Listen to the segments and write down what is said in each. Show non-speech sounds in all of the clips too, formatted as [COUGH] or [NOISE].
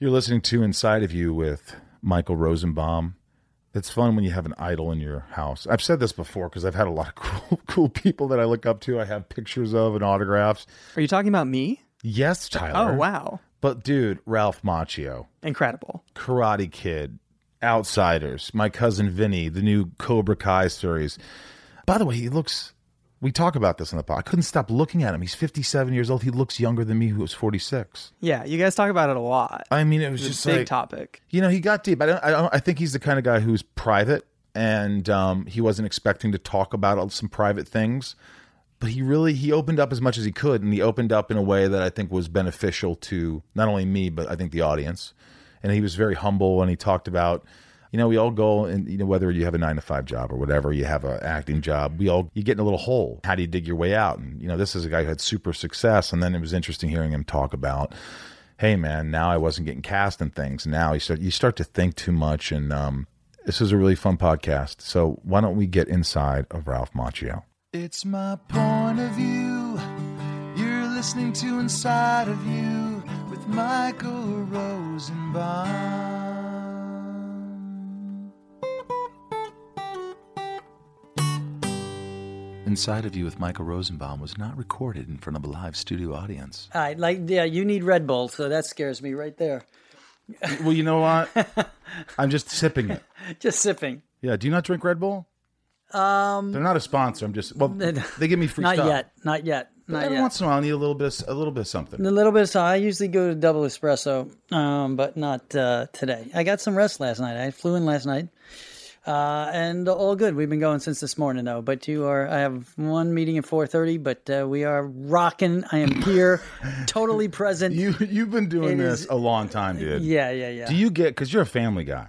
You're listening to Inside of You with Michael Rosenbaum. It's fun when you have an idol in your house. I've said this before because I've had a lot of [LAUGHS] cool, cool people that I look up to. I have pictures of and autographs. Are you talking about me? Yes, oh, Tyler. Oh, wow. But dude, Ralph Macchio, Incredible. Karate Kid, Outsiders, my cousin Vinny, the new Cobra Kai series. By the way, he looks. We talk about this on the pod. I couldn't stop looking at him. He's 57 years old. He looks younger than me, who was 46. Yeah, you guys talk about it a lot. I mean, it was It's just a big like topic. You know, he got deep. I don't, I don't. I think he's the kind of guy who's private, and um, he wasn't expecting to talk about some private things. But he really he opened up as much as he could, and he opened up in a way that I think was beneficial to not only me but I think the audience. And he was very humble, and he talked about, you know, we all go and you know whether you have a nine to five job or whatever, you have an acting job, we all you get in a little hole. How do you dig your way out? And you know, this is a guy who had super success, and then it was interesting hearing him talk about hey man, now I wasn't getting cast in things. Now you start you start to think too much, and um, this is a really fun podcast. So why don't we get inside of Ralph Macchio? It's my point of view. You're listening to Inside of You with Michael Rosenbaum. Inside of You with Michael Rosenbaum was not recorded in front of a live studio audience. All right, like yeah, you need Red Bull, so that scares me right there. well, you know what? [LAUGHS] I'm just sipping it. Just sipping. Yeah. Do you not drink Red Bull? Um, They're not a sponsor. I'm just well, they give me free not stuff. yet, not yet, not Every yet. once in a while, I need a little bit, a little bit of something. A little bit of I usually go to double espresso, um, but not uh, today. I got some rest last night. I flew in last night, uh, and all good. We've been going since this morning though. But you are. I have one meeting at four thirty, but uh, we are rocking. I am here, [LAUGHS] totally present. You you've been doing It this is- a long time, dude. yeah, yeah, yeah. Do you get because you're a family guy?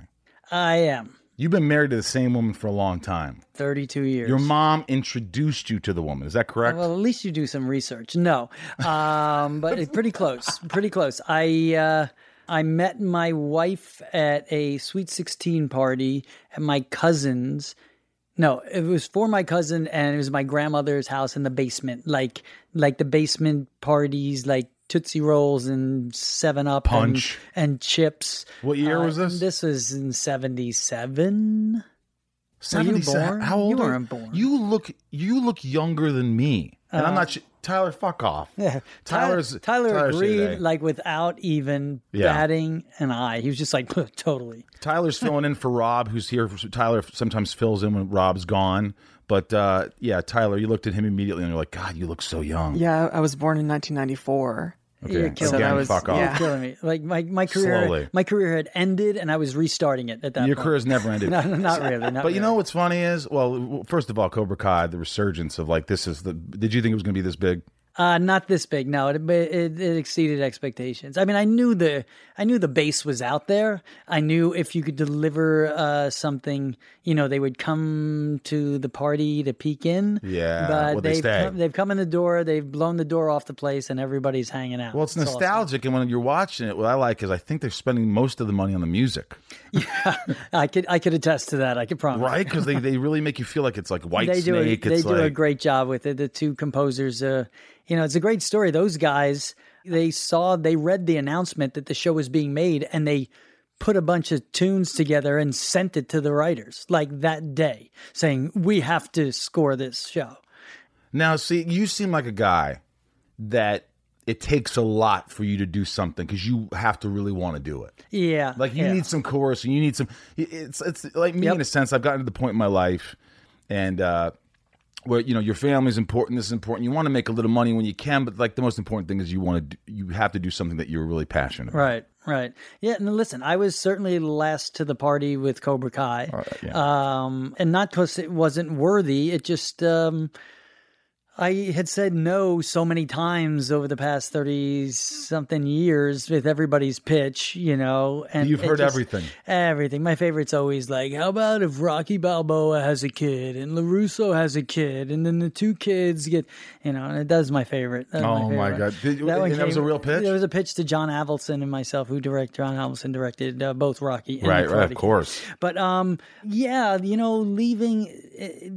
I am You've been married to the same woman for a long time. thirty-two years. Your mom introduced you to the woman. Is that correct? Well, at least you do some research. No, [LAUGHS] um, but it's pretty close. Pretty close. I uh, I met my wife at a sweet sixteen party at my cousin's. No, it was for my cousin, and it was my grandmother's house in the basement, like like the basement parties, like Tootsie Rolls and Seven Up Punch. and, and chips. What year Uh, was this? This was in seventy seven. Seventy seven. How old You are weren't born. You look you look younger than me. And I'm Uh, not sh- Tyler, fuck off. Yeah, Tyler's Tyler, Tyler Tyler's agreed, today. like without even Yeah. batting an eye. He was just like, [LAUGHS] totally. Tyler's [LAUGHS] filling in for Rob, who's here. Tyler sometimes fills in when Rob's gone. But uh, yeah, Tyler, you looked at him immediately and you're like, God, you look so young. Yeah, I was born in 1994. Okay, You're killing that was- fuck off. yeah. Killing me. Like my, my career, Slowly. my career had ended, and I was restarting it at that Your point. career's never [LAUGHS] ended. No, no, not really. Not But you know what's funny is, well, first of all, Cobra Kai, the resurgence of like this is the. Did you think it was going to be this big? Uh, not this big. No, it, it it exceeded expectations. I mean, I knew the I knew the base was out there. I knew if you could deliver uh, something, you know, they would come to the party to peek in. Yeah, but well, they they've stay. come, they've come in the door. They've blown the door off the place, and everybody's hanging out. Well, it's awesome. nostalgic, and when you're watching it, what I like is I think they're spending most of the money on the music, Yeah, [LAUGHS] I could I could attest to that. I could promise. right? Because they, they really make you feel like it's like White they do a, Snake. they do a great job with it. The two composers, uh, you know, it's a great story. Those guys, they saw, they read the announcement that the show was being made, and they put a bunch of tunes together and sent it to the writers like that day, saying we have to score this show. now. See, you seem like a guy that it takes a lot for you to do something because you have to really want to do it. Yeah, Like you yeah. need some and you need some. It's it's like me Yep. in a sense. I've gotten to the point in my life, and uh, where you know your family is important. This is important. You want to make a little money when you can, but like the most important thing is you want to. Do, you have to do something that you're really passionate about. Right, right. Yeah, and listen, I was certainly last to the party with Cobra Kai. Um, and not because it wasn't worthy, it just um I had said no so many times over the past 30 something years with everybody's pitch, you know. And You've heard just- everything. Everything. My favorite's always like, how about if Rocky Balboa has a kid and LaRusso has a kid and then the two kids get, you know, and that's my favorite. That's Oh, my favorite. God. Did- one and that was a real pitch? It was a pitch to John Avildsen and myself, who direct John Avildsen directed uh, both Rocky and Right, right, of course. But um, yeah, you know, leaving it,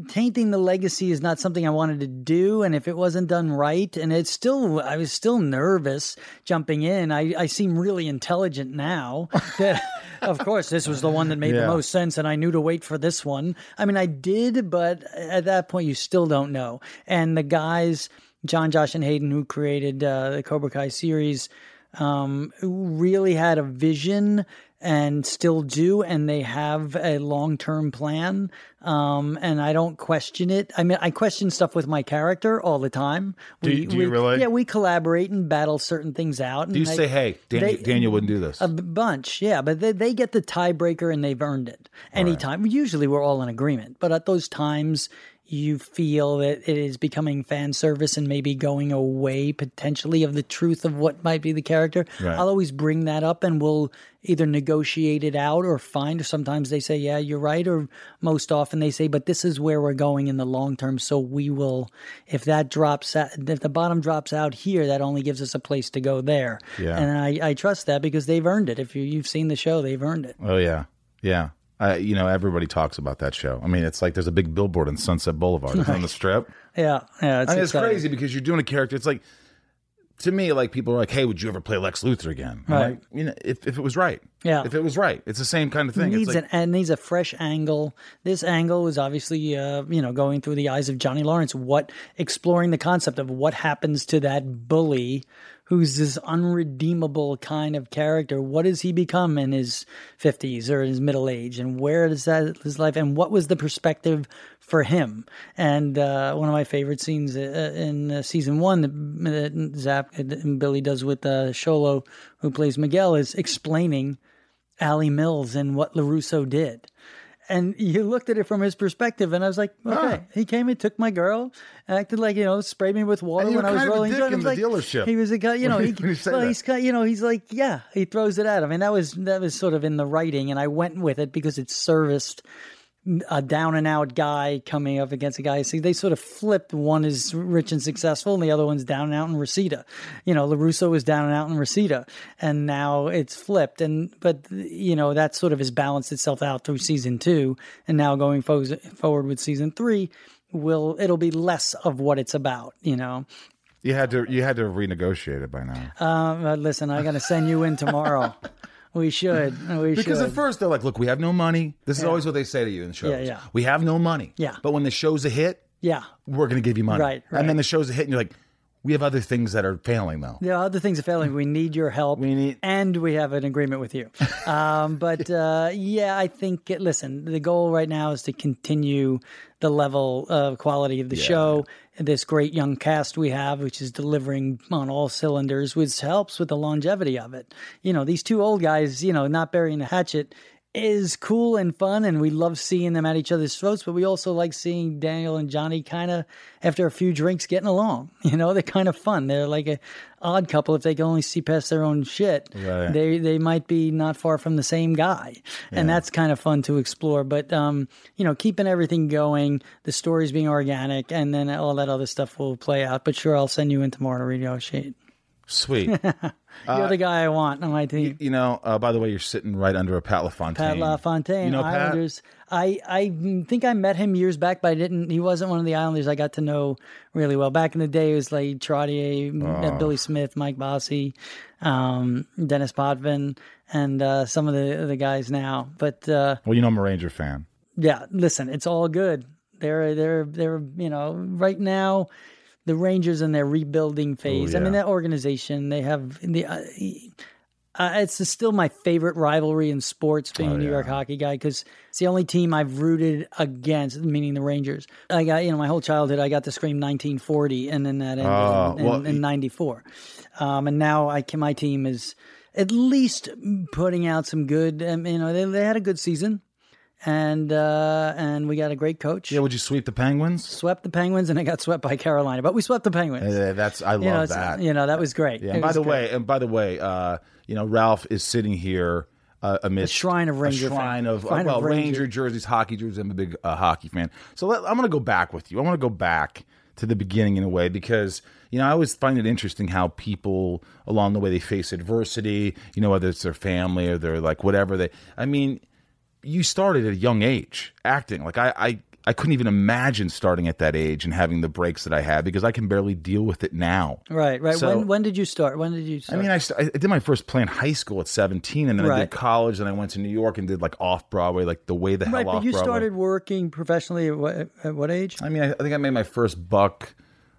tainting the legacy is not something I wanted to do, and if it wasn't done right, and it's still, I was still nervous jumping in. I, I seem really intelligent now. [LAUGHS] That, of course, this was the one that made Yeah. the most sense, and I knew to wait for this one. I mean, I did, but at that point, you still don't know. And the guys, John, Josh, and Hayden, who created uh, the Cobra Kai series, um, really had a vision and still do, and they have a long term plan. Um, and I don't question it. I mean, I question stuff with my character all the time. Do you- do you really? Yeah, we collaborate and battle certain things out. Do you say, "Hey, Dan- they- Daniel wouldn't do this"? A bunch, yeah, but they, they get the tiebreaker and they've earned it. Anytime, usually we're all in agreement, but at those times you feel that it is becoming fan service and maybe going away potentially of the truth of what might be the character. Right. I'll always bring that up and we'll either negotiate it out or find. Or sometimes they say, "Yeah, you're right," or most often they say, "But this is where we're going in the long term." So we will, if that drops, out, if the bottom drops out here, that only gives us a place to go there. Yeah. And I, I trust that because they've earned it. If you, you've seen the show, they've earned it. Oh yeah, yeah. Uh, you know, everybody talks about that show. I mean, it's like there's a big billboard in Sunset Boulevard on the strip. Yeah, yeah, it's, I mean, it's crazy because you're doing a character. It's like to me, like people are like, "Hey, would you ever play Lex Luthor again?" I'm Right. Like, you know, if, if it was right, Yeah. if it was right, it's the same kind of thing. needs like, an and needs a fresh angle. This angle is obviously, uh, you know, going through the eyes of Johnny Lawrence. What exploring the concept of what happens to that bully, who's this unredeemable kind of character. What does he become in his fifties or in his middle age, and where does that his life? And what was the perspective for him? And uh, one of my favorite scenes uh, in uh, season one that Zabka Billy does with uh, Xolo, who plays Miguel, is explaining. Ali Mills and what LaRusso did. And you looked at it from his perspective, and I was like, okay, he came and took my girl, acted like, you know, sprayed me with water when I was kind of a rolling dick in was the like, dealership. He was a guy, you know, he, you- when you said well, he's kind you know, he's like, yeah, he throws it at him. And that was, that was sort of in the writing, and I went with it because it serviced a down and out guy coming up against a guy. See, they sort of flipped. One is rich and successful, and the other one's down and out in Reseda. You know, LaRusso is down and out in Reseda, and now it's flipped. And but you know that sort of has balanced itself out through season two, and now going fo- forward with season three, will it'll be less of what it's about. You know, you had to you had to renegotiate it by now. um, uh, listen, I got to send you in tomorrow. [LAUGHS] we should. [LAUGHS] We Because should. at first they're like, "Look, we have no money." This is always what they say to you in shows. Yeah, yeah. We have no money. Yeah. But when the show's a hit, yeah. we're going to give you money. Right, right. And then the show's a hit, and you're like, "We have other things that are failing, though." There are other things are failing. We need your help. We need- and we have an agreement with you. Um, [LAUGHS] but uh, yeah, I think. Listen, the goal right now is to continue the level of quality of the show. This great young cast we have, which is delivering on all cylinders, which helps with the longevity of it. You know, these two old guys, you know, not burying the hatchet is cool and fun and we love seeing them at each other's throats but we also like seeing daniel and johnny kind of after a few drinks getting along. [LAUGHS] You know they're kind of fun. They're like a odd couple if they can only see past their own shit. Right. they they might be not far from the same guy and that's kind of fun to explore. But um you know keeping everything going the stories being organic and then all that other stuff will play out. But sure i'll send you in tomorrow to renegotiate Sweet. [LAUGHS] you're the guy i want on my team you know, uh, by the way, you're sitting right under a Pat LaFontaine. Pat LaFontaine, You know Pat? Islanders. I I think I met him years back, but I didn't. He wasn't one of the Islanders I got to know really well. Back in the day, it was like Trottier, Oh. Billy Smith, Mike Bossy, um, Denis Potvin, and uh, some of the the guys now. But uh, Well, you know, I'm a Ranger fan. yeah, listen, it's all good. They're they're they're you know right now. The Rangers in their rebuilding phase. I mean, Oh, that organization they have the. Uh, uh, it's still my favorite rivalry in sports, being Oh, a New York hockey guy, because it's the only team I've rooted against, meaning the Rangers. I got, you know, my whole childhood, I got to scream 1940, and then that ended Oh, in, well, in, in 94. Um, and now I can, my team is at least putting out some good, um, you know, they, they had a good season. And uh, and we got a great coach. Yeah, would you sweep the Penguins? Swept the Penguins, and I got swept by Carolina, but we swept the Penguins. Uh, that's I love you know, that. You know, that was great. Yeah. And by the great. way, and by the way, uh, you know, Ralph is sitting here uh, amidst A shrine of Ranger a shrine of Shrine well, of Ranger. Ranger. jerseys, hockey jerseys. I'm a big uh, hockey fan. So let, I'm going to go back with you. I want to go back to the beginning in a way because you know I always find it interesting how people along the way they face adversity. You know, whether it's their family or their like whatever they. I mean, you started at a young age acting. Like I, I I couldn't even imagine starting at that age and having the breaks that I had because I can barely deal with it now. Right, right. So- when when did you start? When did you I mean, I, I did my first play in high school at 17, and then I did college, and I went to New York and did like off Broadway, like the way the hell right, off but you started working professionally at what, at what age? I mean, I, I think I made my first buck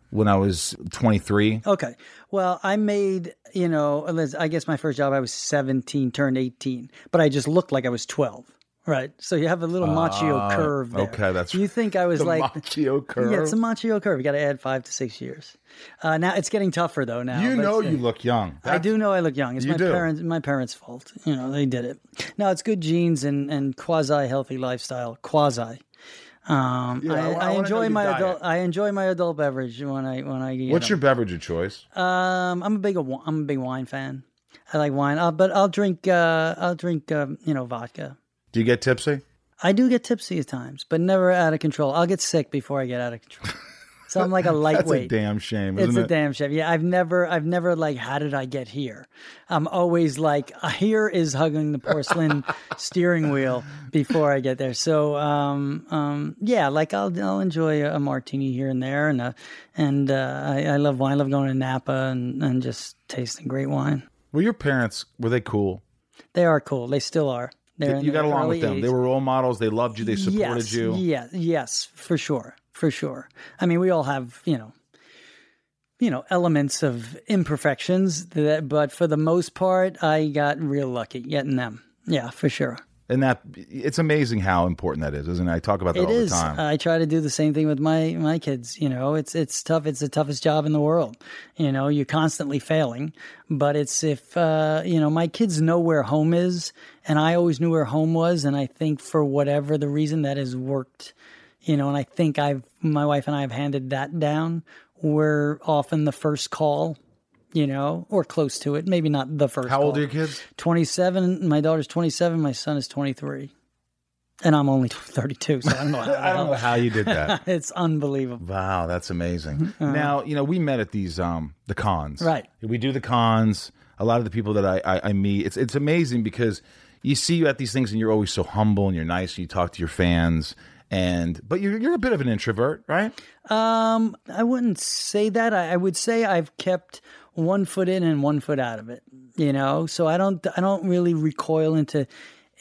when I was 23. Okay. Well, I made, you know, I guess my first job I was 17, turned 18, but I just looked like I was 12. Right. So you have a little Macchio curve there. Ah, okay, that's You think I was The like Macchio curve. Yeah, it's a Macchio curve. You got to add 5 to 6 years. Uh, now it's getting tougher though now. you know uh, you look young. I do know I look young. It's You my do. parents my parents' fault. You know, they did it. No, it's good genes and, and quasi healthy lifestyle. Quasi. Um, Yeah, I I, I I, wanna know enjoy my diet. adult. I enjoy my adult beverage when I when I. Get What's your beverage of choice? Um, I'm a big I'm a big wine fan. I like wine, uh, but I'll drink uh, I'll drink um, you know vodka. Do you get tipsy? I do get tipsy at times, but never out of control. I'll get sick before I get out of control. So I'm like a lightweight. [LAUGHS] That's a damn shame, isn't It's a it? damn shame. Yeah, I've never, I've never like, how did I get here? I'm always like, here is hugging the porcelain [LAUGHS] steering wheel before I get there. So, um, um, yeah, like I'll, I'll enjoy a martini here and there, and uh, and uh, I, I love wine. I love going to Napa and and just tasting great wine. Were your parents were they cool? They are cool. They still are. They're you got along with them. They were role models. They loved you. They supported yes, you. Yeah, yes, for sure, for sure. I mean, we all have, you know, you know, elements of imperfections, that, but for the most part, I got real lucky getting them. Yeah, for sure. And that it's amazing how important that is, isn't it? I talk about that It all is. the time. I try to do the same thing with my my kids. You know, it's it's tough. It's the toughest job in the world. You know, you're constantly failing, but it's if uh, you know my kids know where home is, and I always knew where home was, and I think for whatever the reason that has worked. You know, and I think I've my wife and I have handed that down. We're often the first call. You know, or close to it. Maybe not the first. how old call. are your kids? 27. My daughter's 27. My son is 23. And I'm only [LAUGHS] 32, so I don't know. How, [LAUGHS] I don't know how you did that. [LAUGHS] It's unbelievable. Wow, that's amazing. now, you know, we met at these um the cons. Right. We do the cons. A lot of the people that I, I, I meet, it's it's amazing because you see you at these things and you're always so humble and you're nice and you talk to your fans and but you're you're a bit of an introvert, right? Um, I wouldn't say that. I, I would say I've kept one foot in and one foot out of it. You know, so I don't I don't really recoil into.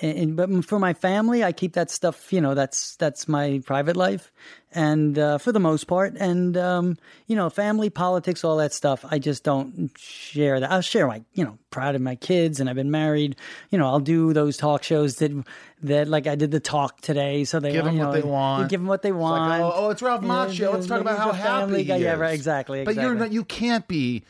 And, but for my family, I keep that stuff. You know, that's that's my private life, and uh, for the most part, and um, you know, family politics, all that stuff. I just don't share that. I'll share my, you know, proud of my kids, and I've been married. You know, I'll do those talk shows that that like I did the talk today, so they Give 'em you what they want. Give them what they It's want. like, oh, oh, it's Ralph know, Macchio. Let's talk about how happy family he guy. Yeah, right, exactly. But you're not, you can't be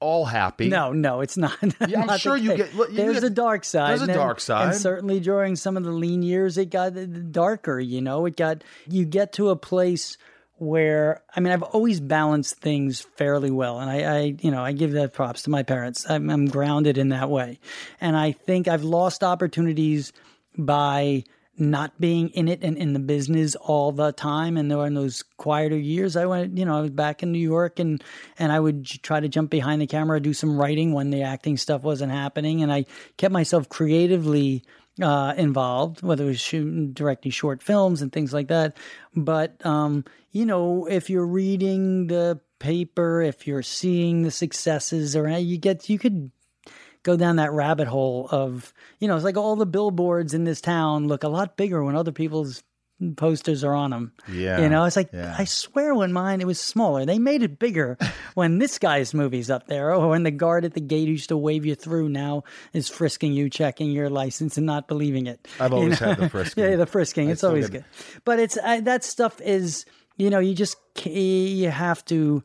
all happy. No, no, it's not. [LAUGHS] Yeah, I'm not sure you get- you There's get- a dark side. there's a and- dark side. and certainly during some of the lean years, it got darker. You know, it got you get to a place where I mean, I've always balanced things fairly well, and I, I you know, I give that props to my parents. I'm, I'm grounded in that way, and I think I've lost opportunities by not being in it and in the business all the time. And there were those quieter years, I went, you know, I was back in New York and, and I would try to jump behind the camera, do some writing when the acting stuff wasn't happening. And I kept myself creatively uh, involved, whether it was shooting, directing short films and things like that. But, um, you know, if you're reading the paper, if you're seeing the successes or you get, you could go down that rabbit hole of you know it's like all the billboards in this town look a lot bigger when other people's posters are on them Yeah, you know it's like yeah. i swear when mine it was smaller they made it bigger [LAUGHS] when this guy's movie's up there or when the guard at the gate who used to wave you through now is frisking you checking your license and not believing it I've You always know? had the frisking. [LAUGHS] yeah the frisking it's always good but it's I, that stuff is you know you just you have to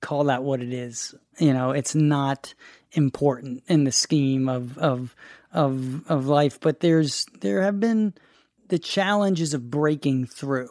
call that what it is. You know, it's not important in the scheme of of of of life, but there's there have been the challenges of breaking through.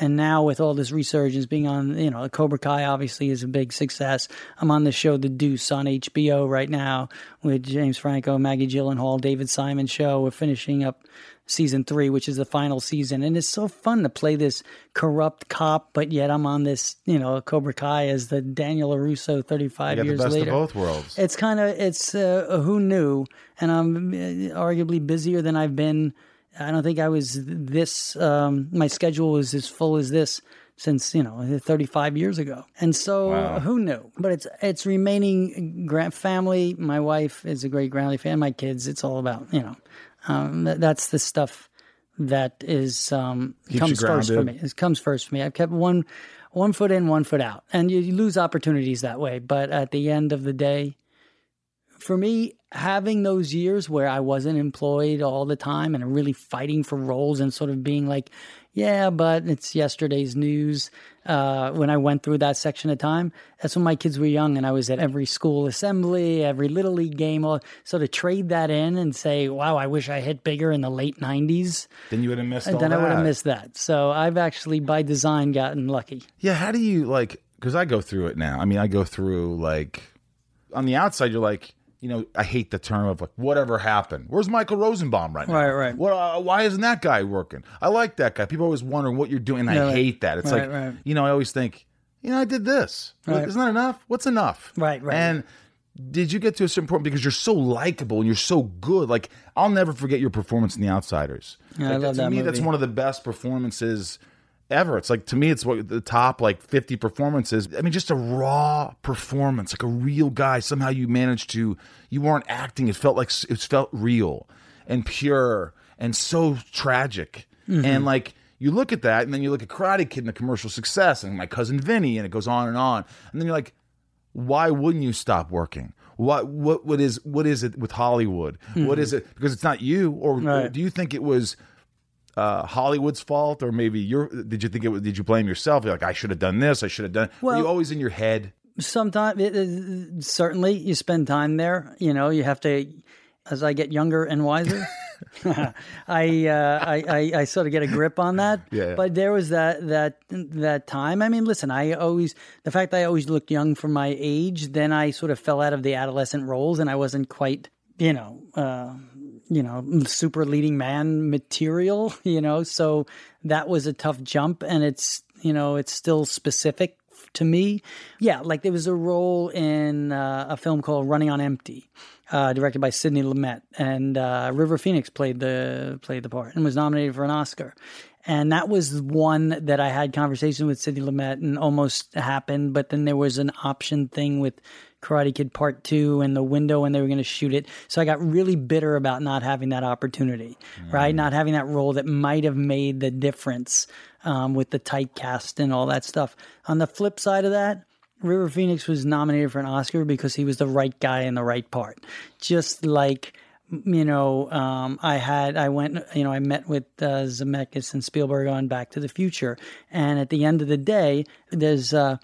And now with all this resurgence being on, you know, the Cobra Kai obviously is a big success. I'm on the show The Deuce on HBO right now with James Franco, Maggie Gyllenhaal, David Simon show. We're finishing up season three, which is the final season. And it's so fun to play this corrupt cop, but yet I'm on this, you know, Cobra Kai as the Daniel LaRusso 35 You the years best later. of both worlds. It's kind of, it's uh, who knew? And I'm uh, arguably busier than I've been I don't think I was this. Um, my schedule was as full as this since you know 35 years ago, and so Wow. who knew? But it's it's remaining grand family. My wife is a great Groundly fan. My kids. It's all about you know. Um, that, that's the stuff that is um, comes first for me. It comes first for me. I've kept one one foot in, one foot out, and you, you lose opportunities that way. But at the end of the day, for me, having those years where I wasn't employed all the time and really fighting for roles and sort of being like, yeah, but it's yesterday's news. Uh, when I went through that section of time, that's when my kids were young and I was at every school assembly, every little league game. All, so to trade that in and say, wow, I wish I hit bigger in the late 90s, Then you would have missed all then I would have missed that. So I've actually, by design, gotten lucky. Yeah, how do you like? Because I go through it now. I mean, I go through like on the outside, you're like, you know, I hate the term of like whatever happened. Where's Michael Rosenbaum right now? Right, right. What? Uh, why isn't that guy working? I like that guy. People always wondering what you're doing. And I right. hate that. It's Right, like right. you know, I always think, you know, I did this. Right. Isn't that enough? What's enough? Right, right. And did you get to a certain point because you're so likable and you're so good? Like I'll never forget your performance in The Outsiders. Yeah, I Like, love to that me, that's one of the best performances ever. It's like to me, it's what the top like fifty performances. I mean, just a raw performance, like a real guy. Somehow you managed to. You weren't acting. It felt like it felt real and pure and so tragic. Mm-hmm. And like you look at that, and then you look at Karate Kid and the commercial success, and my cousin Vinny, and it goes on and on. And then you're like, why wouldn't you stop working? What what what is what is it with Hollywood? What is it? Because it's not you, or, or Mm-hmm. Do you think it was uh, Hollywood's fault, or maybe your? Did you think it? was Did you blame yourself? You're like, I should have done this. I should have done. Were Well- you always in your head? sometimes certainly you spend time there you know you have to as i get younger and wiser [LAUGHS] [LAUGHS] I, uh, I i i sort of get a grip on that Yeah. but there was that that that time i mean listen i always the fact i always looked young for my age then i sort of fell out of the adolescent roles and i wasn't quite you know uh you know, super leading man material, [LAUGHS] you know, so that was a tough jump and it's, you know, it's still specific to me. Yeah, like there was a role in uh, a film called Running on Empty, uh, directed by Sidney Lumet, and uh, River Phoenix played the played the part and was nominated for an Oscar. And that was one that I had conversation with Sidney Lumet and almost happened, but then there was an option thing with Karate Kid Part Two and the window when they were going to shoot it. So I got really bitter about not having that opportunity, right? Not having that role that might have made the difference um, with the tight cast and all that stuff. On the flip side of that, River Phoenix was nominated for an Oscar because he was the right guy in the right part. Just like you know, um, I had, I went, you know, I met with uh, Zemeckis and Spielberg on Back to the Future. And at the end of the day, there's uh,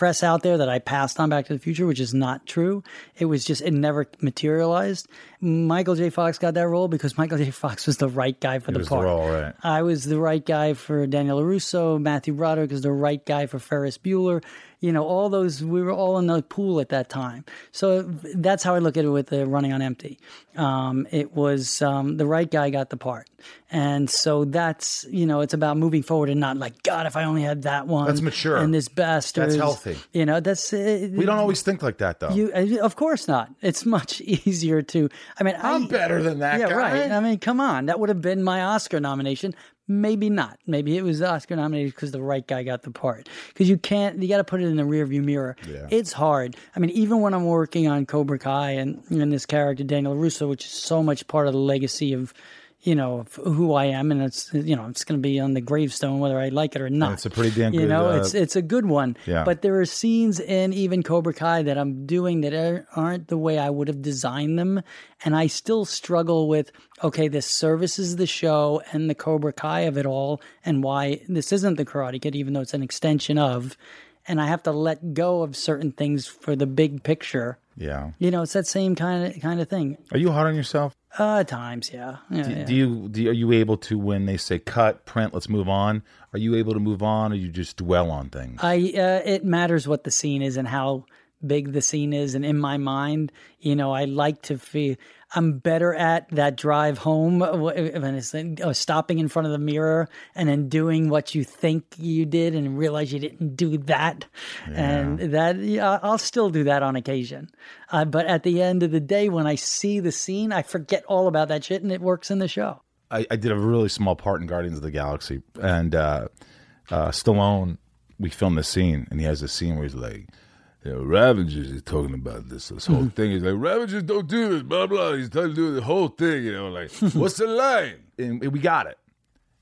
press out there that I passed on Back to the Future, which is not true. It was just, it never materialized. Michael J. Fox got that role because Michael J. Fox was the right guy for the part. role, right. I was the right guy for Daniel LaRusso. Matthew Broderick is the right guy for Ferris Bueller. You know, all those, we were all in the pool at that time. So that's how I look at it with the running on empty. Um, it was um, the right guy got the part. And so that's, you know, it's about moving forward and not like, God, if I only had that one. That's mature. And this bastard. That's healthy. You know, that's. Uh, We don't always think like that, though. You, uh, of course not. It's much [LAUGHS] easier to. I mean, I'm I, better than that yeah, guy. right. I mean, come on. That would have been my Oscar nomination. Maybe not. Maybe it was Oscar nominated because the right guy got the part. Because you can't, you got to put it in the rearview mirror. Yeah. It's hard. I mean, even when I'm working on Cobra Kai and, and this character, Daniel Russo, which is so much part of the legacy of, you know, who I am, and it's, you know, it's going to be on the gravestone whether I like it or not. It's a pretty damn good, You know, uh, it's it's a good one. Yeah. But there are scenes in even Cobra Kai that I'm doing that are- aren't the way I would have designed them, and I still struggle with okay, this services the show and the Cobra Kai of it all, and why this isn't the Karate Kid, even though it's an extension of, and I have to let go of certain things for the big picture. yeah. You know, it's that same kind of kind of thing. Are you hard on yourself? Uh, at times, yeah. yeah, yeah. Do you, do are you able to when they say cut, print, let's move on? Are you able to move on, or you just dwell on things? I uh, it matters what the scene is and how big the scene is, and in my mind, you know, I like to feel I'm better at that drive home uh, when it's uh, stopping in front of the mirror and then doing what you think you did and realize you didn't do that, and that yeah, I'll still do that on occasion. Uh, but at the end of the day, when I see the scene, I forget all about that shit, and it works in the show. I, I did a really small part in Guardians of the Galaxy, and uh, uh, Stallone. We filmed the scene, and he has this scene where he's like, you know, Ravagers is talking about this this whole thing. He's like, Ravagers don't do this, blah blah. He's trying to do the whole thing, you know, like, [LAUGHS] what's the line? And we got it.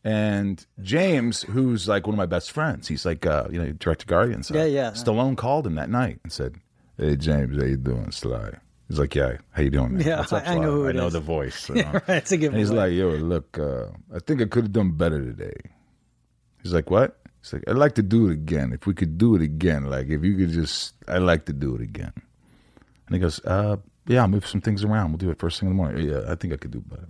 And James, who's like one of my best friends, he's like, uh, you know, director Guardians. Yeah, yeah. Stallone called him that night and said, "Hey James, how you doing, Sly?" He's like, "Yeah, how you doing, man? Yeah, What's up, I- I know Sly? who I know is." the voice." [LAUGHS] you know? That's a good And he's one. like, "Yo, look, uh, I think I could have done better today." He's like, "What?" He's like, "I'd like to do it again. If we could do it again, like if you could just, I'd like to do it again." And he goes, "Uh, yeah, I'll move some things around. We'll do it first thing in the morning. Yeah, I think I could do better."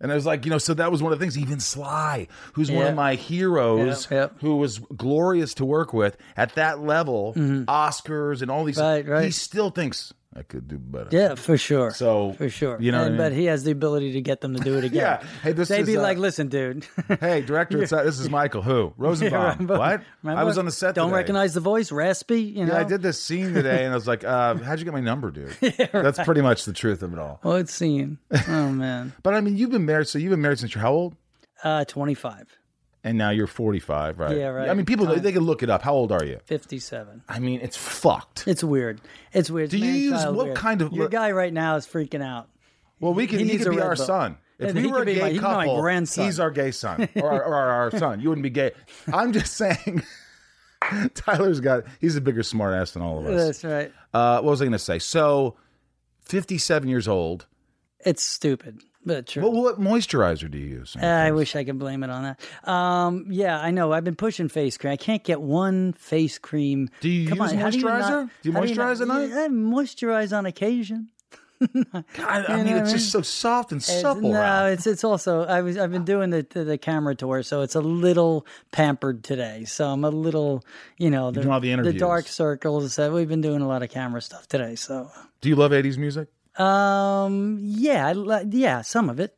And I was like, you know, so that was one of the things. Even Sly, who's one of my heroes, Yeah, yeah. who was glorious to work with at that level, Oscars and all these, Right, right. he still thinks I could do better. Yeah, for sure. So, for sure. you know what and, I mean? But he has the ability to get them to do it [LAUGHS] again. Yeah. Hey, this They'd is, be uh, like, "Listen, dude." [LAUGHS] Hey, director, it's, [LAUGHS] uh, this is Michael. Who? Rosenbaum. Remember- what? I was on the set. Don't today. recognize the voice, raspy. You know. Yeah, I did this scene today, and I was like, uh, "How'd you get my number, dude?" Yeah. That's pretty much the truth of it all. Well, it's seen. Oh man, But I mean, you've been married, so you've been married since you're how old? uh, twenty-five. And now you're 45, right? Yeah, right. I mean, people they can look it up. How old are you? 57. I mean, it's fucked. It's weird. It's weird. Do you use- what kind of- Your guy right now is freaking out. Well, we can. He He, could be our Bull. son. If And we were a gay my- could my grandson. he's our gay son or our, or our son. You wouldn't be gay. I'm just saying. [LAUGHS] Tyler's got. He's a bigger smartass than all of us. That's right. Uh, what was I going to say? So, 57 years old. It's stupid, but true. What, what moisturizer do you use? Uh, I wish I could blame it on that. Um, yeah, I know. I've been pushing face cream. I can't get one face cream. Do you Come use on, how do you moisturizer? not- Do you moisturize not- at night? I moisturize on occasion. [LAUGHS] God, I mean, it's just so soft and It's- supple. no, Ralph. it's it's also I was I've been doing the, the the camera tour, so it's a little pampered today. So I'm a little, you know, the, all the interviews. dark circles. Uh, we've been doing a lot of camera stuff today. So, Do you love 80s music? Um, yeah, I, yeah, some of it,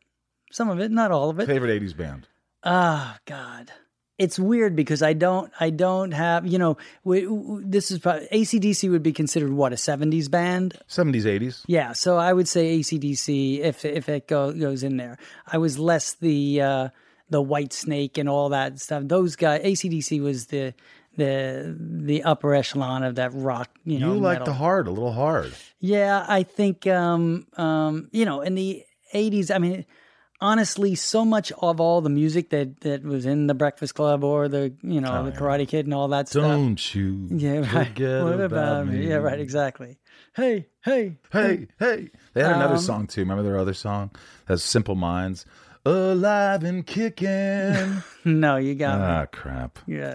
some of it, not all of it. Favorite 80s band? Oh God, it's weird because I don't, I don't have, you know, we, w this is probably, ACDC would be considered what a '70s band. 70s, 80s? Yeah, so I would say ACDC if if it go, goes in there. I was less the uh, the Whitesnake and all that stuff. Those guys, ACDC was the the the upper echelon of that rock. You know, You like metal. the hard, a little hard. Yeah, I think um, um, you know in the '80s. I mean, honestly, so much of all the music that that was in the Breakfast Club or the you know the Karate Kid and all that stuff. Don't you Yeah, right. [LAUGHS] what about, me. Yeah, right. Exactly. Hey, hey, Hey, hey. They had another Um, song too. Remember their other song? That's Simple Minds. Alive and kicking. [LAUGHS] No, you got ah, crap. Yeah.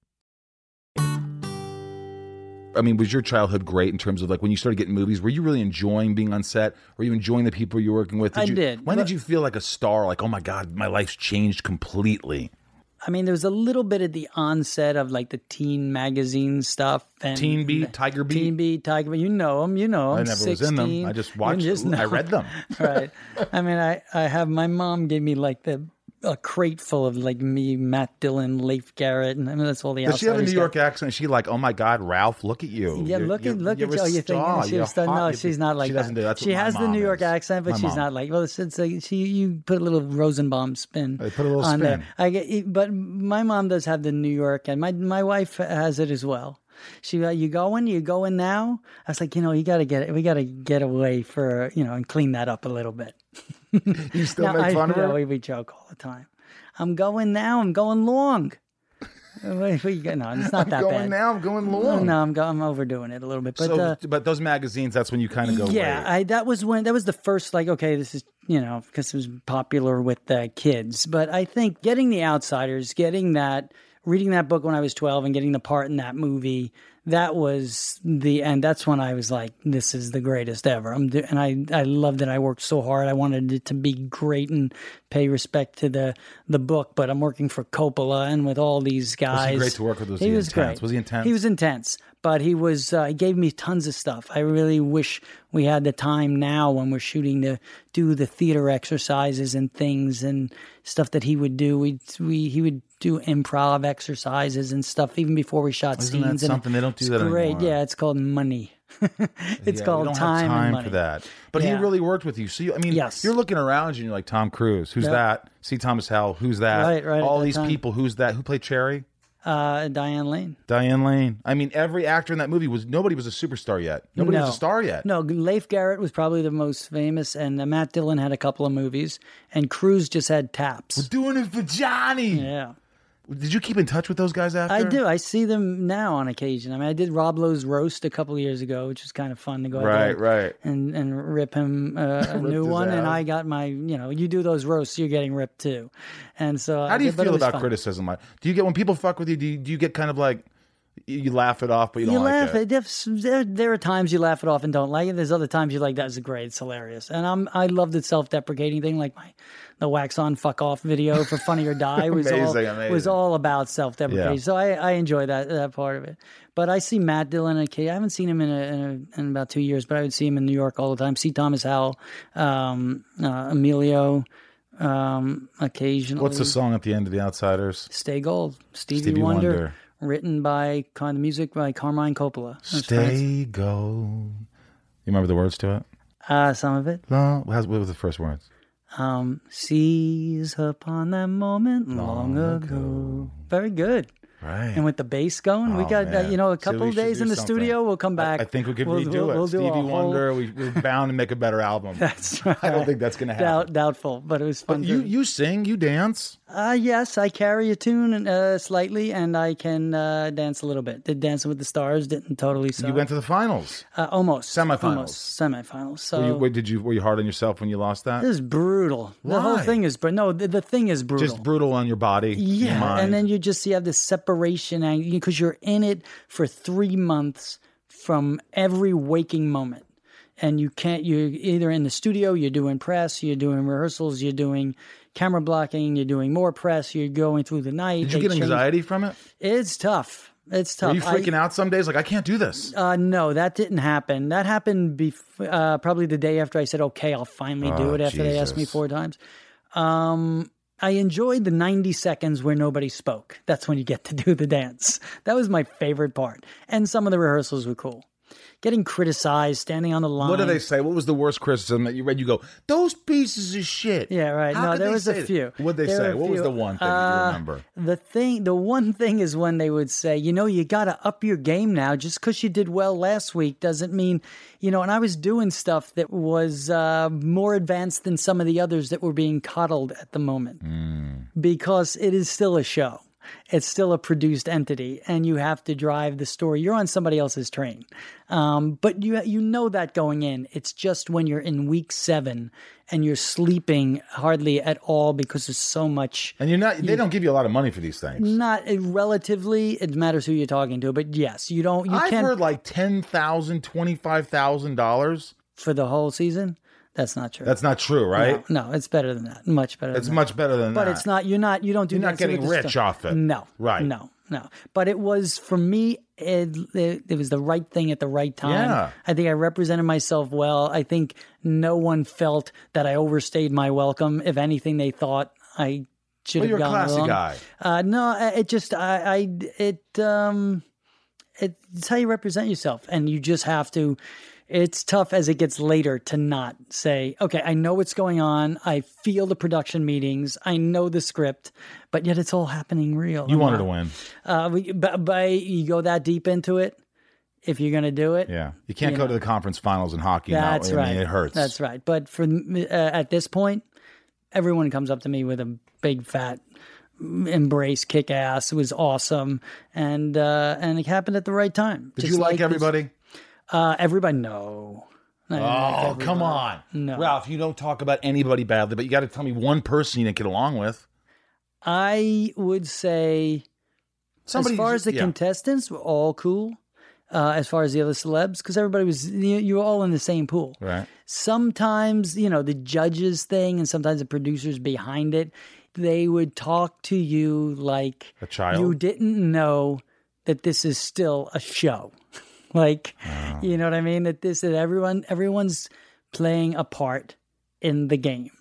I mean, was your childhood great in terms of like when you started getting movies? Were you really enjoying being on set? Were you enjoying the people you were working with? I you, did, When but- did you feel like a star? Like, oh my God, my life's changed completely. I mean, there was a little bit at the onset of like the teen magazine stuff and Teen Beat, Tiger Beat? Teen Beat, Tiger Beat. You know them, you know 'em, I never was in them. I just watched. just I read them. [LAUGHS] right. I mean, I I have my mom gave me like the a crate full of like me, Matt Dillon, Leif Garrett, and I mean that's all the. Does she have a New York got. accent? She like, oh my God, Ralph, look at you. Yeah, You're- look at look at you. You think star. she You're was done? hot. No, she's not like she that. do she has the New York is. accent, but My she's mom. not like. Well, it's, it's like she you put a little Rosenbaum spin. They put a little on there. spin. I get, but my mom does have the New York, and my my wife has it as well. She, uh, you going? You going now? I was like, you know, you got to get it. We got to get away for you know and clean that up a little bit. [LAUGHS] You still No, make I, fun of no, her? we, we joke all the time. I'm going now. I'm going long. [LAUGHS] No, it's not that going bad. now. I'm going No, long. no, I'm go, I'm overdoing it a little bit, but so, uh, but those magazines, that's when you kind of go. yeah. I that was when that was the first like okay, this is you know because it was popular with the kids. But I think getting the outsiders, getting that, reading that book when I was twelve, and getting the part in that movie, that was the and that's when I was like, this is the greatest ever. I'm do, and I I loved it. I worked so hard. I wanted it to be great and pay respect to the the book. But I'm working for Coppola and with all these guys. great to work with? Was he he was intense? great. Was he intense? He was intense, but he was. Uh, he gave me tons of stuff. I really wish we had the time now when we're shooting to do the theater exercises and things and stuff that he would do. We we he would do improv exercises and stuff even before we shot Isn't that scenes. and something? They don't do that great. anymore. Yeah, it's called money. [LAUGHS] it's Yeah, called time, time for that. But he really worked with you. So you, I mean, Yes. you're looking around you and you're like Tom Cruise. Who's Yep. that? C. Thomas Howell. Who's that? Right, right, All that these time. people. Who's that? Who played Cherry? Uh, Diane Lane. Diane Lane. I mean, every actor in that movie was nobody was a superstar yet. Nobody was a star yet. No, Leif Garrett was probably the most famous, and uh, Matt Dillon had a couple of movies, and Cruise just had taps. We're doing it for Johnny. Yeah. Did you keep in touch with those guys after? I do. I see them now on occasion. I mean, I did Rob Lowe's roast a couple years ago, which was kind of fun to go out Right, there right. and and rip him uh, a [LAUGHS] new one. And. I got my, you know, you do those roasts, you're getting ripped too. And so, How do you but feel about fun. criticism? Like, do you get when people fuck with you? Do you, do you get kind of like you laugh it off, but you don't You like laugh. it? There, there are times you laugh it off and don't like it. There's other times you're like, "That's great. It's hilarious." And I'm I love the self-deprecating thing, like my the wax on fuck off video for Funny or Die [LAUGHS] was all Amazing, amazing. was all about self-deprecation. Yeah. So I, I enjoy that that part of it. But I see Matt Dillon and. I haven't seen him in, a, in, a, in about two years, but I would see him in New York all the time. C. Thomas Howell, um, uh, Emilio, um, occasionally. What's the song at the end of The Outsiders? Stay Gold, Stevie, Stevie Wonder, Wonder. Written by kind of music by Carmine Coppola. Stay go. You remember the words to it? Uh, some of it. No. What was the first words? Um, seize upon that moment long, ago. Very good. Right. And with the bass going, we Oh, got uh, you know a couple we of days in the something. studio. We'll come back. I think we could We'll- redo we'll- it. we'll Stevie whole- Wonder. We, we're bound to make a better album. [LAUGHS] That's right. I don't think that's going to happen. Doubt, doubtful, but it was fun. But you you sing, you dance. Uh, yes, I carry a tune uh, slightly, and I can uh, dance a little bit. Did Dancing with the Stars, didn't totally so. You went to the finals. uh, almost Semifinals. almost semifinals. So Were you, were, did you were you hard on yourself when you lost that? this is brutal. The whole thing is, but no, the, the thing is brutal. Just brutal on your body. your Yeah, mind. and then you just you have this separation, and because you're in it for three months from every waking moment, and you can't. You're either in the studio, you're doing press, you're doing rehearsals, you're doing camera blocking, you're doing more press, you're going through the night. Did you get change- anxiety from it? It's tough. It's tough. Were you freaking out some days? Like I can't do this. Uh, no, that didn't happen. That happened bef- uh, probably the day after I said, okay, I'll finally do Oh, it after they asked me four times. Um, I enjoyed the 90 seconds where nobody spoke. That's when you get to do the dance. That was my favorite part. And some of the rehearsals were cool. Getting criticized, standing on the line. What do they say? What was the worst criticism that you read? You go, those pieces of shit. Yeah, right. How no, there was a few. What'd they There say? What was the one thing Uh, you remember? The thing, the one thing is when they would say, you know, you got to up your game now. Just because you did well last week doesn't mean, you know. And I was doing stuff that was uh, more advanced than some of the others that were being coddled at the moment, Hmm. because it is still a show. It's still a produced entity, and you have to drive the story. You're on somebody else's train, um, but you you know that going in. It's just when you're in week seven and you're sleeping hardly at all because there's so much And you're not. They don't give you a lot of money for these things. not uh, relatively it matters who you're talking to but yes you don't you I've can't heard like ten thousand, twenty five thousand dollars. for the whole season that's not true That's not true, right? no, no, it's better than that much better It's much better than that. that. but it's not you're not you don't do You're not getting rich off it. no Right. no no but it was for me it, it, it was the right thing at the right time Yeah. i think i represented myself well i think no one felt that i overstayed my welcome if anything they thought i should Well, have you're a gone along. guy. Uh, no, it just I, I it um it's how you represent yourself, and you just have to. It's tough as it gets later to not say, okay, I know what's going on. I feel the production meetings. I know the script, but yet it's all happening real. You wanted to win. Uh, we, but, but you go that deep into it, if you're going to do it, Yeah. You can't You go know. to the conference finals in hockey. now. that's I right. mean, it hurts. That's right. But for uh, at this point, everyone comes up to me with a big fat embrace, kick ass. It was awesome, and uh, and it happened at the right time. Did Just you like, this- everybody? Uh, everybody, no. Oh, come on. No. Ralph, you don't talk about anybody badly, but you got to tell me one person you didn't get along with. I would say, Somebody as far as the yeah. contestants, were all cool. Uh, as far as the other celebs, because everybody was, you, you were all in the same pool. Right. sometimes you know the judges thing and sometimes the producers behind it they would talk to you like A child? you didn't know that this is still a show [LAUGHS] like Ah. you know what i mean that this that everyone everyone's playing a part in the game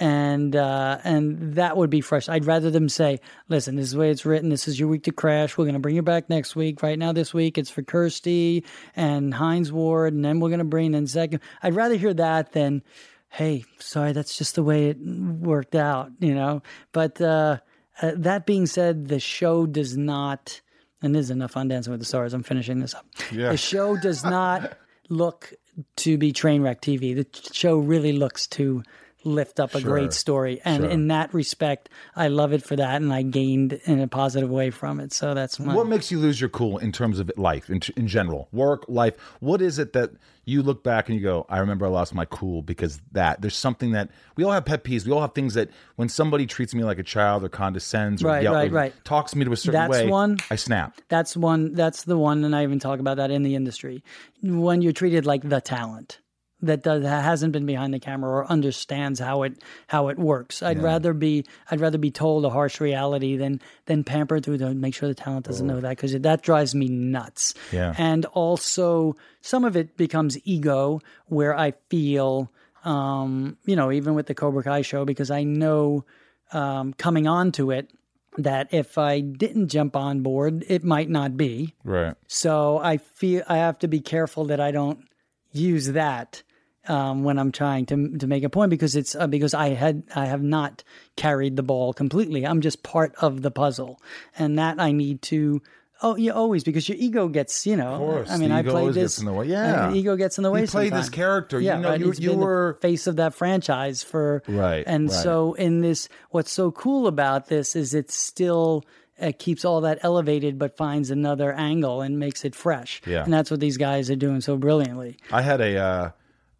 and uh, and that would be fresh. I'd rather them say, "Listen, this is the way it's written. This is your week to crash. We're going to bring you back next week. Right now, this week it's for Kirstie and Hines Ward, and then we're going to bring in second." I'd rather hear that than, "Hey, sorry, that's just the way it worked out," you know. But uh, uh, that being said, the show does not, and there's enough on Dancing with the Stars. I'm finishing this up. Yeah. The show does not look to be train wreck TV. The show really looks to lift up a Sure. great story. And Sure. in that respect, I love it for that. And I gained in a positive way from it. So that's my. What makes you lose your cool in terms of life, in, in general, work, life? What is it that you look back and you go, I remember I lost my cool because that? There's something that we all have pet peeves. We all have things that when somebody treats me like a child or condescends or, Right, yell- right, right. talks to me to a certain That's way, one. I snap. that's one. That's the one. And I even talk about that in the industry. When you're treated like the talent. That, does, that hasn't been behind the camera or understands how it how it works. I'd rather be I'd rather be told a harsh reality than than pampered through to make sure the talent doesn't know that because that drives me nuts. Yeah. and also some of it becomes ego where I feel, um, you know, even with the Cobra Kai show because I know um, coming on to it, that if I didn't jump on board, it might not be. Right. So I feel I have to be careful that I don't use that um, when I'm trying to to make a point because it's uh, because I had I have not carried the ball completely. I'm just part of the puzzle, and that I need to. Oh, yeah, always because your ego gets, you know. Of course, I mean, I played this. gets in the way. Yeah. ego gets in the way. You played this character. You Yeah, know, right. you- It's you were- the face of that franchise for Right, And right. so in this, what's so cool about this is it still uh, keeps all that elevated, but finds another angle and makes it fresh. Yeah. and that's what these guys are doing so brilliantly. I had a uh,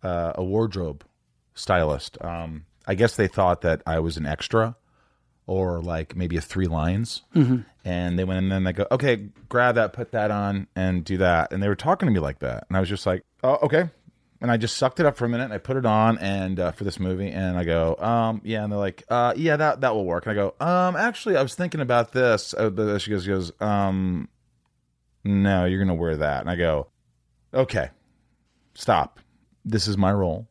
uh, a wardrobe stylist. Um, I guess they thought that I was an extra or like maybe a three lines. Mm-hmm. And they went in and they go, okay, grab that, put that on, and do that. And they were talking to me like that. And I was just like, oh, okay. And I just sucked it up for a minute and I put it on and uh, for this movie and I go, um, yeah, and they're like, uh, yeah, that that will work. And I go, um, actually, I was thinking about this. Uh, she goes, she goes, um, no, you're gonna wear that. And I go, okay, stop. This is my role.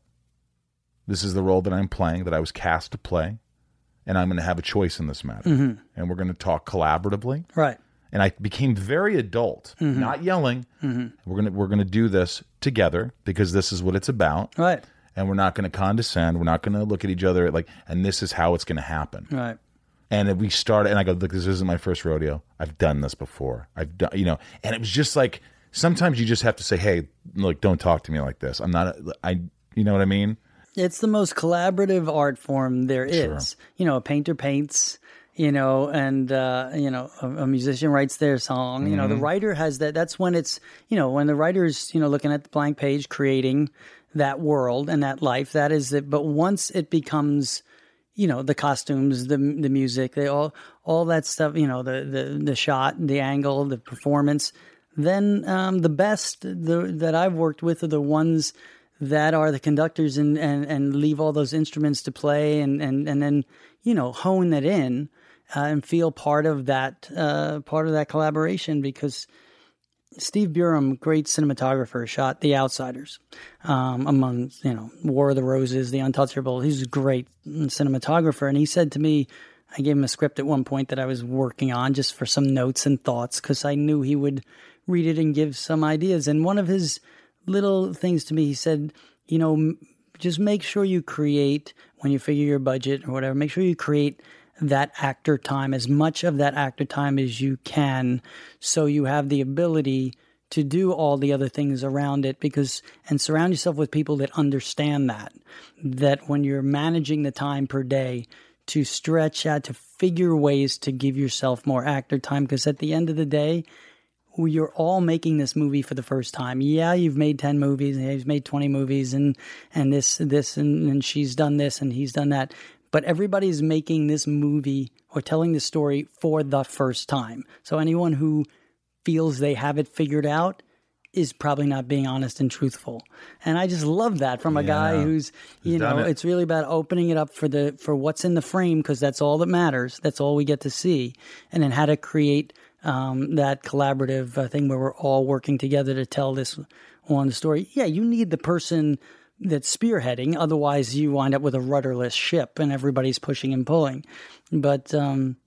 This is the role that I'm playing, that I was cast to play, and I'm going to have a choice in this matter. Mm-hmm. And we're going to talk collaboratively. Right. And I became very adult, mm-hmm. not yelling. Mm-hmm. We're gonna we're gonna do this together because this is what it's about. Right. And we're not going to condescend. We're not going to look at each other like. And this is how it's going to happen. Right. And we started, and I go, look, this isn't my first rodeo. I've done this before. I've done, you know, and it was just like sometimes you just have to say, hey, look, don't talk to me like this. I'm not, I, you know what I mean? It's the most collaborative art form there is. You know, a painter paints, you know, and uh, you know, a, a musician writes their song. You Mm-hmm. know, the writer has that. That's when it's you know when the writer's you know looking at the blank page, creating that world and that life. That is it. But once it becomes you know the costumes the the music they all all that stuff you know the the the shot the angle the performance then um, the best the, that I've worked with are the ones that are the conductors and, and, and leave all those instruments to play and, and, and then you know hone that in uh, and feel part of that uh, part of that collaboration because Steve Burum, great cinematographer, shot The Outsiders, um, among you know War of the Roses, The Untouchable. He's a great cinematographer, and he said to me, I gave him a script at one point that I was working on just for some notes and thoughts because I knew he would read it and give some ideas. And one of his little things to me, he said, you know, just make sure you create when you figure your budget or whatever. Make sure you create that actor time, as much of that actor time as you can, so you have the ability to do all the other things around it because and surround yourself with people that understand that that when you're managing the time per day to stretch out to figure ways to give yourself more actor time because at the end of the day you're all making this movie for the first time. Yeah, you've made 10 movies and he's made 20 movies and and this this and, and she's done this and he's done that. But everybody's making this movie or telling the story for the first time. So anyone who feels they have it figured out is probably not being honest and truthful. And I just love that from a guy who's, you done know, it. it's really about opening it up for the for what's in the frame because that's all that matters. That's all we get to see. And then how to create um, that collaborative uh, thing where we're all working together to tell this one story. Yeah, you need the person that's spearheading. Otherwise, you wind up with a rudderless ship and everybody's pushing and pulling. But um,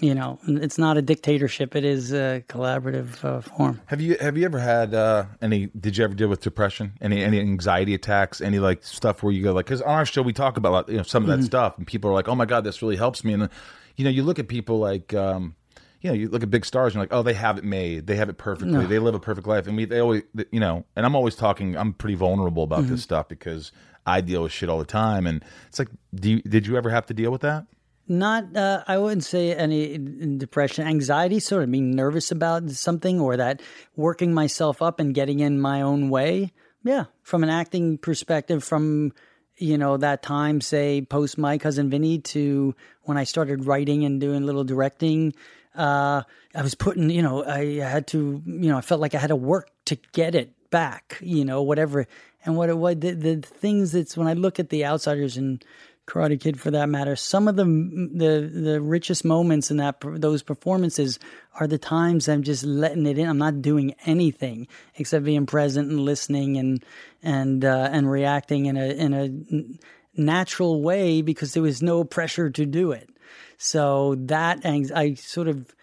you know, it's not a dictatorship. It is a collaborative uh, form. Have you have you ever had uh, any? Did you ever deal with depression? Any any anxiety attacks? Any like stuff where you go like? Because on our show we talk about you know some of that stuff, and people are like, "Oh my god, this really helps me." And you know, you look at people like, um, you know, you look at big stars and you're like, "Oh, they have it made. They have it perfectly. They live a perfect life." And we they always you know, and I'm always talking. I'm pretty vulnerable about this stuff because I deal with shit all the time, and it's like, do you, did you ever have to deal with that? Not, uh, I wouldn't say any depression, anxiety, sort of being nervous about something or that working myself up and getting in my own way. Yeah, from an acting perspective, from you know that time, say post my cousin Vinny to when I started writing and doing little directing. Uh, I was putting, you know, I had to, you know, I felt like I had to work to get it back, you know, whatever. And what it what the, the things that's when I look at the outsiders and Karate Kid for that matter. Some of the the the richest moments in that those performances are the times I'm just letting it in. I'm not doing anything except being present and listening and and uh, and reacting in a in a natural way because there was no pressure to do it. So that I sort of,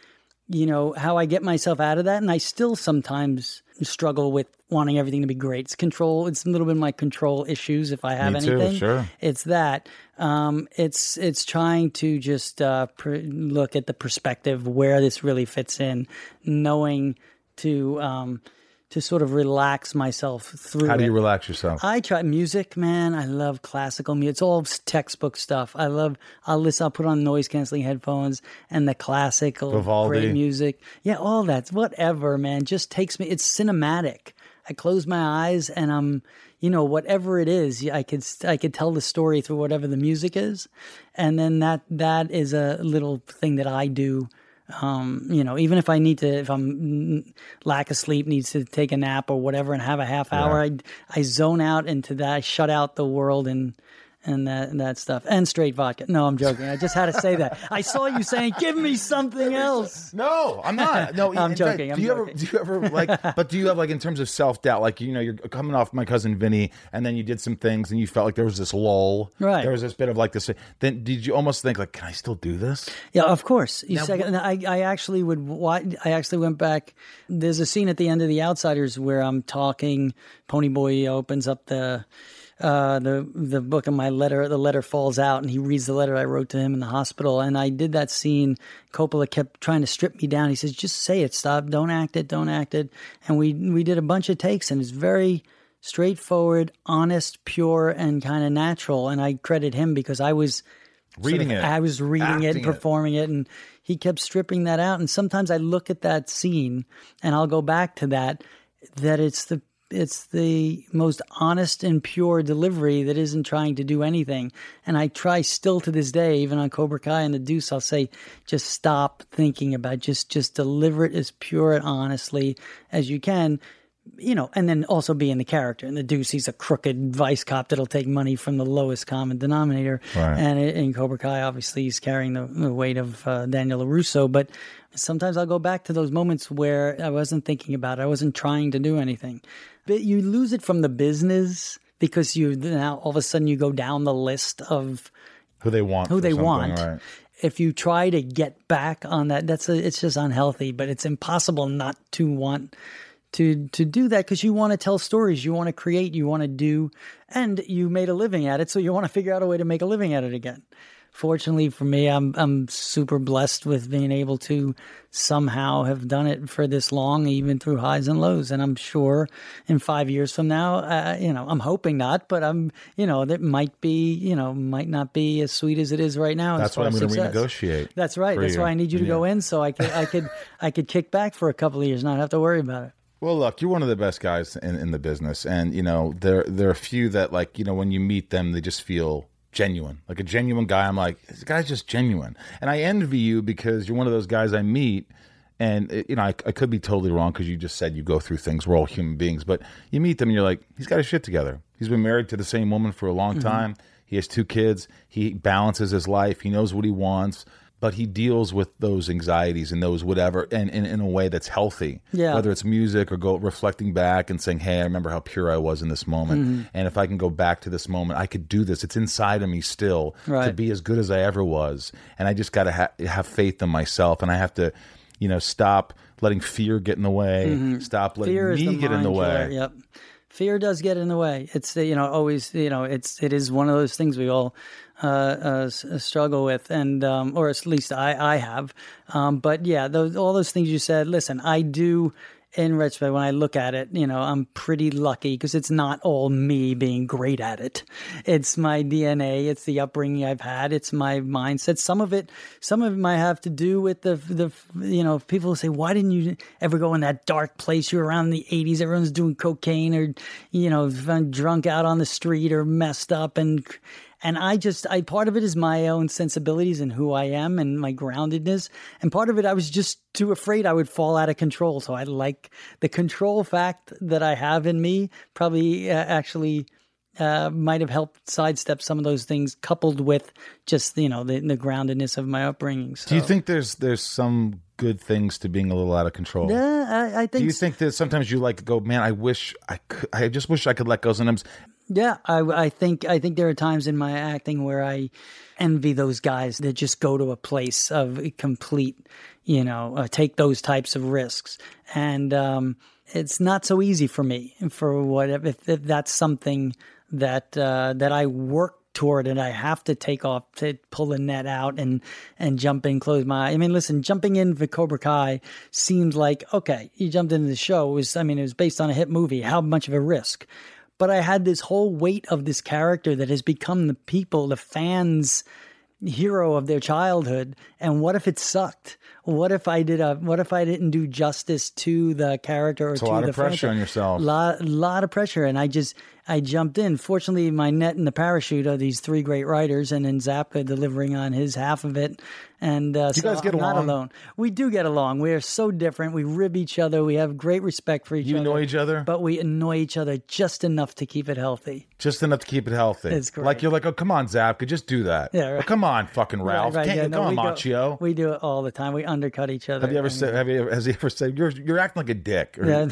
you know, how I get myself out of that, and I still sometimes struggle with wanting everything to be great. It's control. It's a little bit my control issues. If I have Me too, anything, sure. it's that. Um, it's it's trying to just uh, pr- look at the perspective where this really fits in, knowing to um, to sort of relax myself through. How do it. you relax yourself? I try music, man. I love classical music. It's all textbook stuff. I love. I'll listen. I'll put on noise canceling headphones and the classical Vivaldi. great music. Yeah, all that. Whatever, man. Just takes me. It's cinematic. I close my eyes and I'm, you know, whatever it is, I could I could tell the story through whatever the music is, and then that that is a little thing that I do. Um, you know, even if I need to, if I'm mm, lack of sleep, needs to take a nap or whatever, and have a half hour, I I zone out into that, I shut out the world and and that and that stuff, and straight vodka. No, I'm joking. I just had to say that. I saw you saying, "Give me something else." No, I'm not. [LAUGHS] No, I'm in fact, joking, I'm do you ever? Do you ever like? [LAUGHS] but do you have like in terms of self doubt? Like you know, you're coming off my cousin Vinny, and then you did some things, and you felt like there was this lull. Right. There was this bit of like this. Then did you almost think like, can I still do this? Yeah, of course. You second, I, I actually would. wa- I actually went back. There's a scene at the end of The Outsiders where I'm talking. Ponyboy opens up the uh, the the book and my letter. The letter falls out, and he reads the letter I wrote to him in the hospital. And I did that scene. Coppola kept trying to strip me down. He says, "Just say it. Stop. Don't act it. Don't act it." And we we did a bunch of takes, and it's very straightforward, honest, pure, and kind of natural. And I credit him because I was sort Reading of- it, I was reading it, acting it. performing it, and he kept stripping that out. And sometimes I look at that scene and I'll go back to that. That it's the it's the most honest and pure delivery that isn't trying to do anything. And I try still to this day, even on Cobra Kai and the Deuce, I'll say, just stop thinking about it. just just deliver it as pure and honestly as you can you know, and then also be in the character. And the Deuce, he's a crooked vice cop that'll take money from the lowest common denominator. Right. And in in Cobra Kai, obviously, he's carrying the, the weight of uh, Daniel LaRusso. But sometimes I'll go back to those moments where I wasn't thinking about it. I wasn't trying to do anything. But you lose it from the business because you now all of a sudden you go down the list of Who they want? who they want. Right. If you try to get back on that, that's a, it's just unhealthy. But it's impossible not to want to to do that because you want to tell stories, you want to create, you want to do, and you made a living at it, so you want to figure out a way to make a living at it again. Fortunately for me, I'm I'm super blessed with being able to somehow have done it for this long, even through highs and lows. And I'm sure in five years from now, uh, you know, I'm hoping not, but I'm, you know, that might be, you know, might not be as sweet as it is right now. That's what I'm going to renegotiate. That's right. That's you. why I need you to go in so I could I could I could kick back for a couple of years, not have to worry about it. Well, look, you're one of the best guys in, in the business, and you know there there are a few that like you know when you meet them, they just feel genuine, like a genuine guy. I'm like, this guy's just genuine, and I envy you because you're one of those guys I meet, and uh, you know I, I could be totally wrong because you just said you go through things. We're all human beings, but you meet them and you're like, he's got his shit together. He's been married to the same woman for a long Mm-hmm. time. He has two kids. He balances his life. He knows what he wants. But he deals with those anxieties and those whatever, and, and in a way that's healthy Yeah. whether it's music or go reflecting back and saying, "Hey, I remember how pure I was in this moment, Mm-hmm. and if I can go back to this moment, I could do this. It's inside of me still to be as good as I ever was, and I just got to ha- have faith in myself, and I have to, you know, stop letting fear get in the way, stop letting Mm-hmm. Fear me get in the way. killer. Yep. Fear does get in the way. It's you know always you know it's it is one of those things we all uh, uh, struggle with, and um, or at least I I have. Um, but yeah, those all those things you said. Listen, I do. In retrospect, when I look at it, you know, I'm pretty lucky because it's not all me being great at it. It's my DNA, it's the upbringing I've had, it's my mindset. Some of it, some of it might have to do with the the you know people say, why didn't you ever go in that dark place? You were around in the '80s, everyone's doing cocaine or you know drunk out on the street or messed up and and I just I part of it is my own sensibilities and who I am and my groundedness and part of it I was just too afraid I would fall out of control so I like the control fact that I have in me probably uh, actually uh, might have helped sidestep some of those things coupled with just you know the, the groundedness of my upbringing so Do you think there's there's some good things to being a little out of control? yeah I, I think Do you think that sometimes you like go, man? I wish I could. I just wish I could let go. Sometimes Yeah, I, I think I think there are times in my acting where I envy those guys that just go to a place of complete, you know, uh, take those types of risks, and um, it's not so easy for me. For what if, if that's something that uh, that I work toward and I have to take off to pull the net out and and jump in, close my eye. I mean, listen, jumping in for Cobra Kai seemed like okay, you jumped into the show. It was I mean, it was based on a hit movie. How much of a risk? But I had this whole weight of this character that has become the people, the fans' hero of their childhood. And what if it sucked? What if I did a? What if I didn't do justice to the character or It's a to lot the of pressure franchise? on yourself. lot lot of pressure and i just i jumped in fortunately my net and the parachute are these three great writers and then Zabka delivering on his half of it and uh, you so guys get I'm not alone we do get along we are so different we rib each other we have great respect for each other. You other annoy each other? but we annoy each other just enough to keep it healthy Just enough to keep it healthy. It's great. Like you're like, oh come on, Zabka, just do that. Yeah, right. Oh, come on, fucking Ralph. Right, right, Can't yeah, you? no, come on, we go- Macchio. we do it all the time we undercut each other have you ever mean, said? Have you? Ever, has he ever said you're you're acting like a dick? Or- yeah,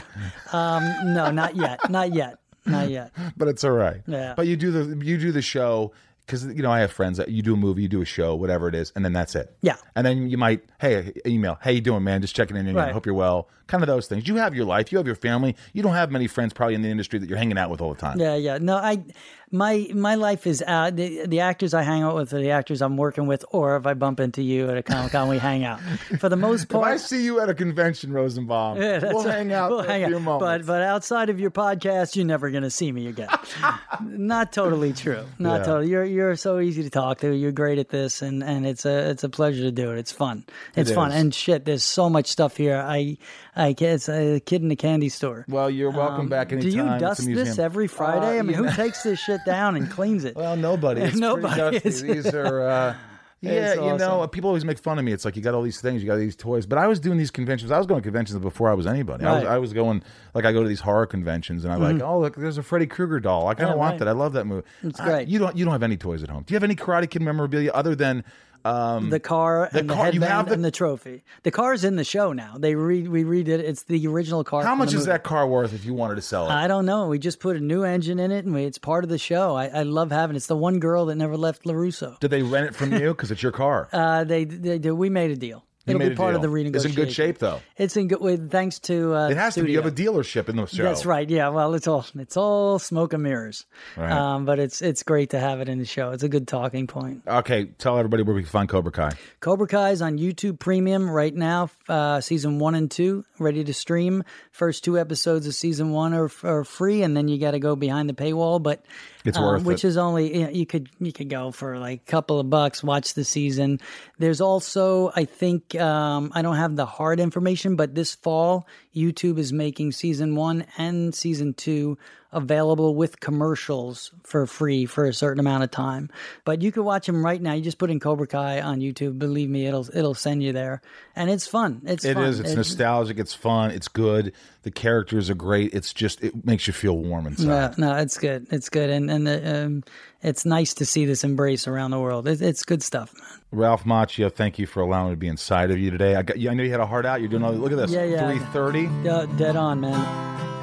um, no not yet not yet not yet [LAUGHS] but it's all right. Yeah. But you do the you do the show because you know I have friends that you do a movie, you do a show, whatever it is, and then that's it. Yeah. And then you might hey email, hey you doing man, just checking in. Right. Hope you're well. Kind of those things. You have your life, you have your family. You don't have many friends probably in the industry that you're hanging out with all the time. Yeah, yeah. No, I, my my life is uh, the the actors I hang out with are the actors I'm working with, or if I bump into you at a comic con, we hang out. [LAUGHS] For the most part, If I see you at a convention, Rosenbaum, yeah, we'll right. hang out We'll hang out. moments. But but outside of your podcast, you're never going to see me again. [LAUGHS] Not totally true. Not Yeah. totally. You're you're so easy to talk to. You're great at this, and and it's a it's a pleasure to do it. It's fun. It's It fun. And shit, there's so much stuff here. I I it's a kid in a candy store. well, you're welcome back Um, Do anytime. you It's a dust this every Friday? Uh, I mean, you who takes this shit down and cleans it? [LAUGHS] Well, nobody. It's [LAUGHS] Nobody. These are. Uh, yeah, It's you know, people always make fun of me. It's like you got all these things, you got these toys. But I was doing these conventions. I was going to conventions before I was anybody. I was, Mm-hmm. I was going like I go to these horror conventions, and I'm like, oh, look, there's a Freddy Krueger doll. I kind of Yeah, want right. that. I love that movie. It's I- great. you don't. You don't have any toys at home. Do you have any Karate Kid memorabilia other than? Um, the car and the car- you headband have the- and the trophy. The car's in the show now. They re we redid it. It's the original car. how much is that car worth if you wanted to sell it? I don't know. We just put a new engine in it, and we, it's part of the show. I, I love having. it. It's the one girl that never left LaRusso. Did they rent it from you because it's your car? Uh, they, they, they we made a deal. It'll be part of the renegotiation. It's in good shape though. It's in good. With thanks to uh, It has to be. You have a dealership in the show. That's right. Yeah. Well, it's all it's all smoke and mirrors. Right. Um, but it's it's great to have it in the show. It's a good talking point. Okay, tell everybody where we can find Cobra Kai. Cobra Kai is on YouTube Premium right now. Uh, season one and two ready to stream. First two episodes of season one are, are free, and then you got to go behind the paywall. But It's um, worth which it. is only you, know, you could you could go for like a couple of bucks. Watch the season. There's also I think um, I don't have the hard information, but this fall YouTube is making season one and season two available with commercials for free for a certain amount of time. But you can watch them right now. You just put in Cobra Kai on YouTube. Believe me, it'll it'll send you there, and it's fun. It's It fun. is. It's It- nostalgic. It's fun. It's good. The characters are great. It's just it makes you feel warm inside. No, no, it's good. It's good, and and the, um, it's nice to see this embrace around the world. It, it's good stuff, man. Ralph Macchio, thank you for allowing me to be inside of you today. I got. I know you had a heart out. You're doing all. Look at this. Yeah, yeah. Three thirty. Yeah, dead on, man.